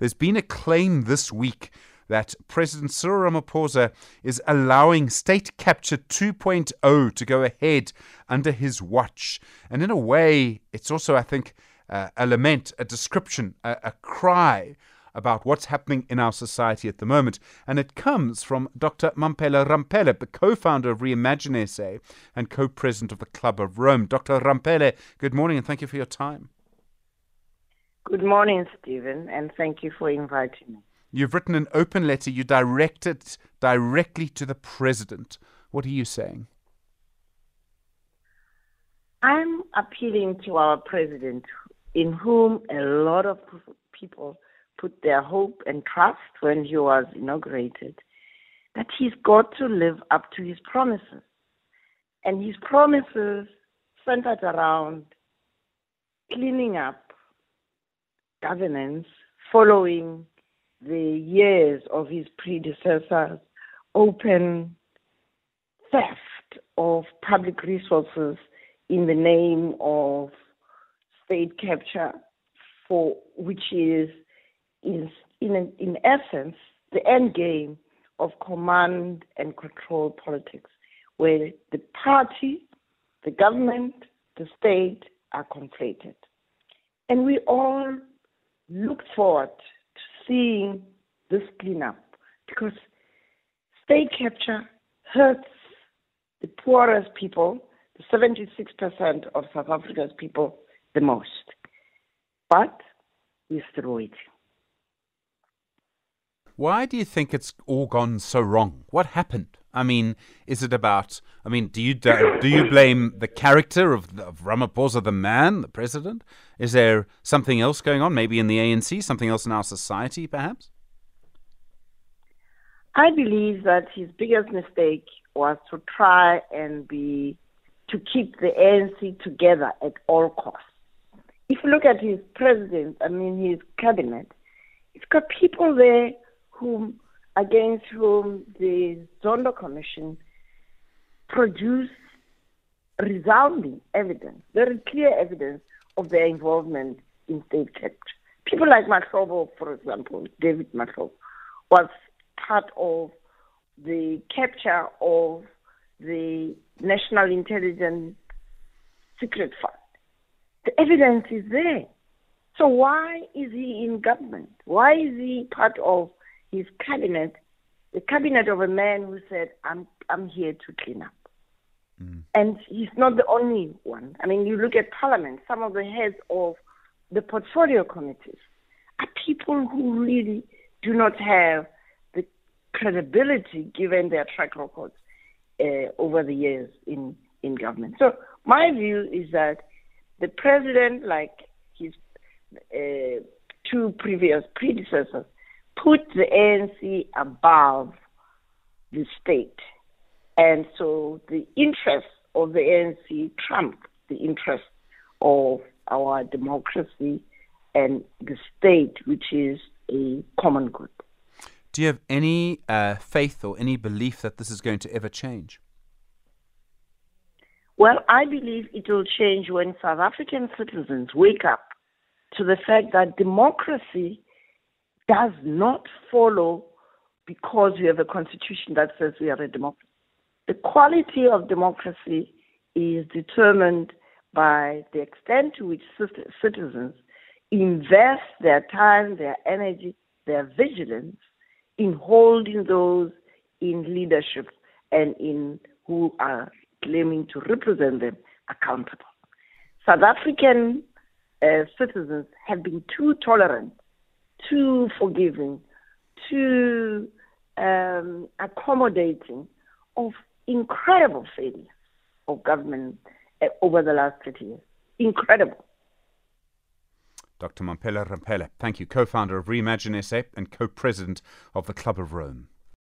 There's been a claim this week that President Cyril Ramaphosa is allowing state capture 2.0 to go ahead under his watch. And in a way, it's also, I think, uh, a lament, a description, a, a cry about what's happening in our society at the moment. And it comes from Dr. Mamphela Ramphele, the co founder of Reimagine SA and co president of the Club of Rome. Dr. Ramphele, good morning and thank you for your time. Good morning, Stephen, and thank you for inviting me. You've written an open letter. You direct it directly to the president. What are you saying? I'm appealing to our president, in whom a lot of people put their hope and trust when he was inaugurated, that he's got to live up to his promises. And his promises centered around cleaning up governance following the years of his predecessors open theft of public resources in the name of state capture, for which is, is in, in essence the end game of command and control politics, where the party, the government, the state are conflated. And we all look forward to seeing this cleanup because state capture hurts the poorest people, the 76% of South Africa's people, the most. But we're still waiting. Why do you think it's all gone so wrong? What happened? I mean, is it about? I mean, do you do you blame the character of, of Ramaphosa, the man, the president? Is there something else going on? Maybe in the ANC, something else in our society, perhaps. I believe that his biggest mistake was to try and be to keep the ANC together at all costs. If you look at his president, I mean his cabinet, it's got people there whom against whom the Zondo Commission produced resounding evidence, very clear evidence of their involvement in state capture. People like Mahlobo, for example, David Mahlobo, was part of the capture of the National Intelligence Secret Fund. The evidence is there. So why is he in government? Why is he part of his cabinet, the cabinet of a man who said, I'm, I'm here to clean up. Mm. And he's not the only one. I mean, you look at Parliament, some of the heads of the portfolio committees are people who really do not have the credibility given their track records uh, over the years in, in government. So my view is that the president, like his uh, two previous predecessors, put the ANC above the state. And so the interests of the ANC trump the interests of our democracy and the state, which is a common good. Do you have any uh, faith or any belief that this is going to ever change? Well, I believe it will change when South African citizens wake up to the fact that democracy does not follow because we have a constitution that says we are a democracy. The quality of democracy is determined by the extent to which citizens invest their time, their energy, their vigilance in holding those in leadership and in who are claiming to represent them accountable. South African uh, citizens have been too tolerant too forgiving, too um, accommodating of incredible failure of government uh, over the last 30 years. Incredible. Dr. Mamphela Ramphele, thank you, co founder of Reimagine SA and co president of the Club of Rome.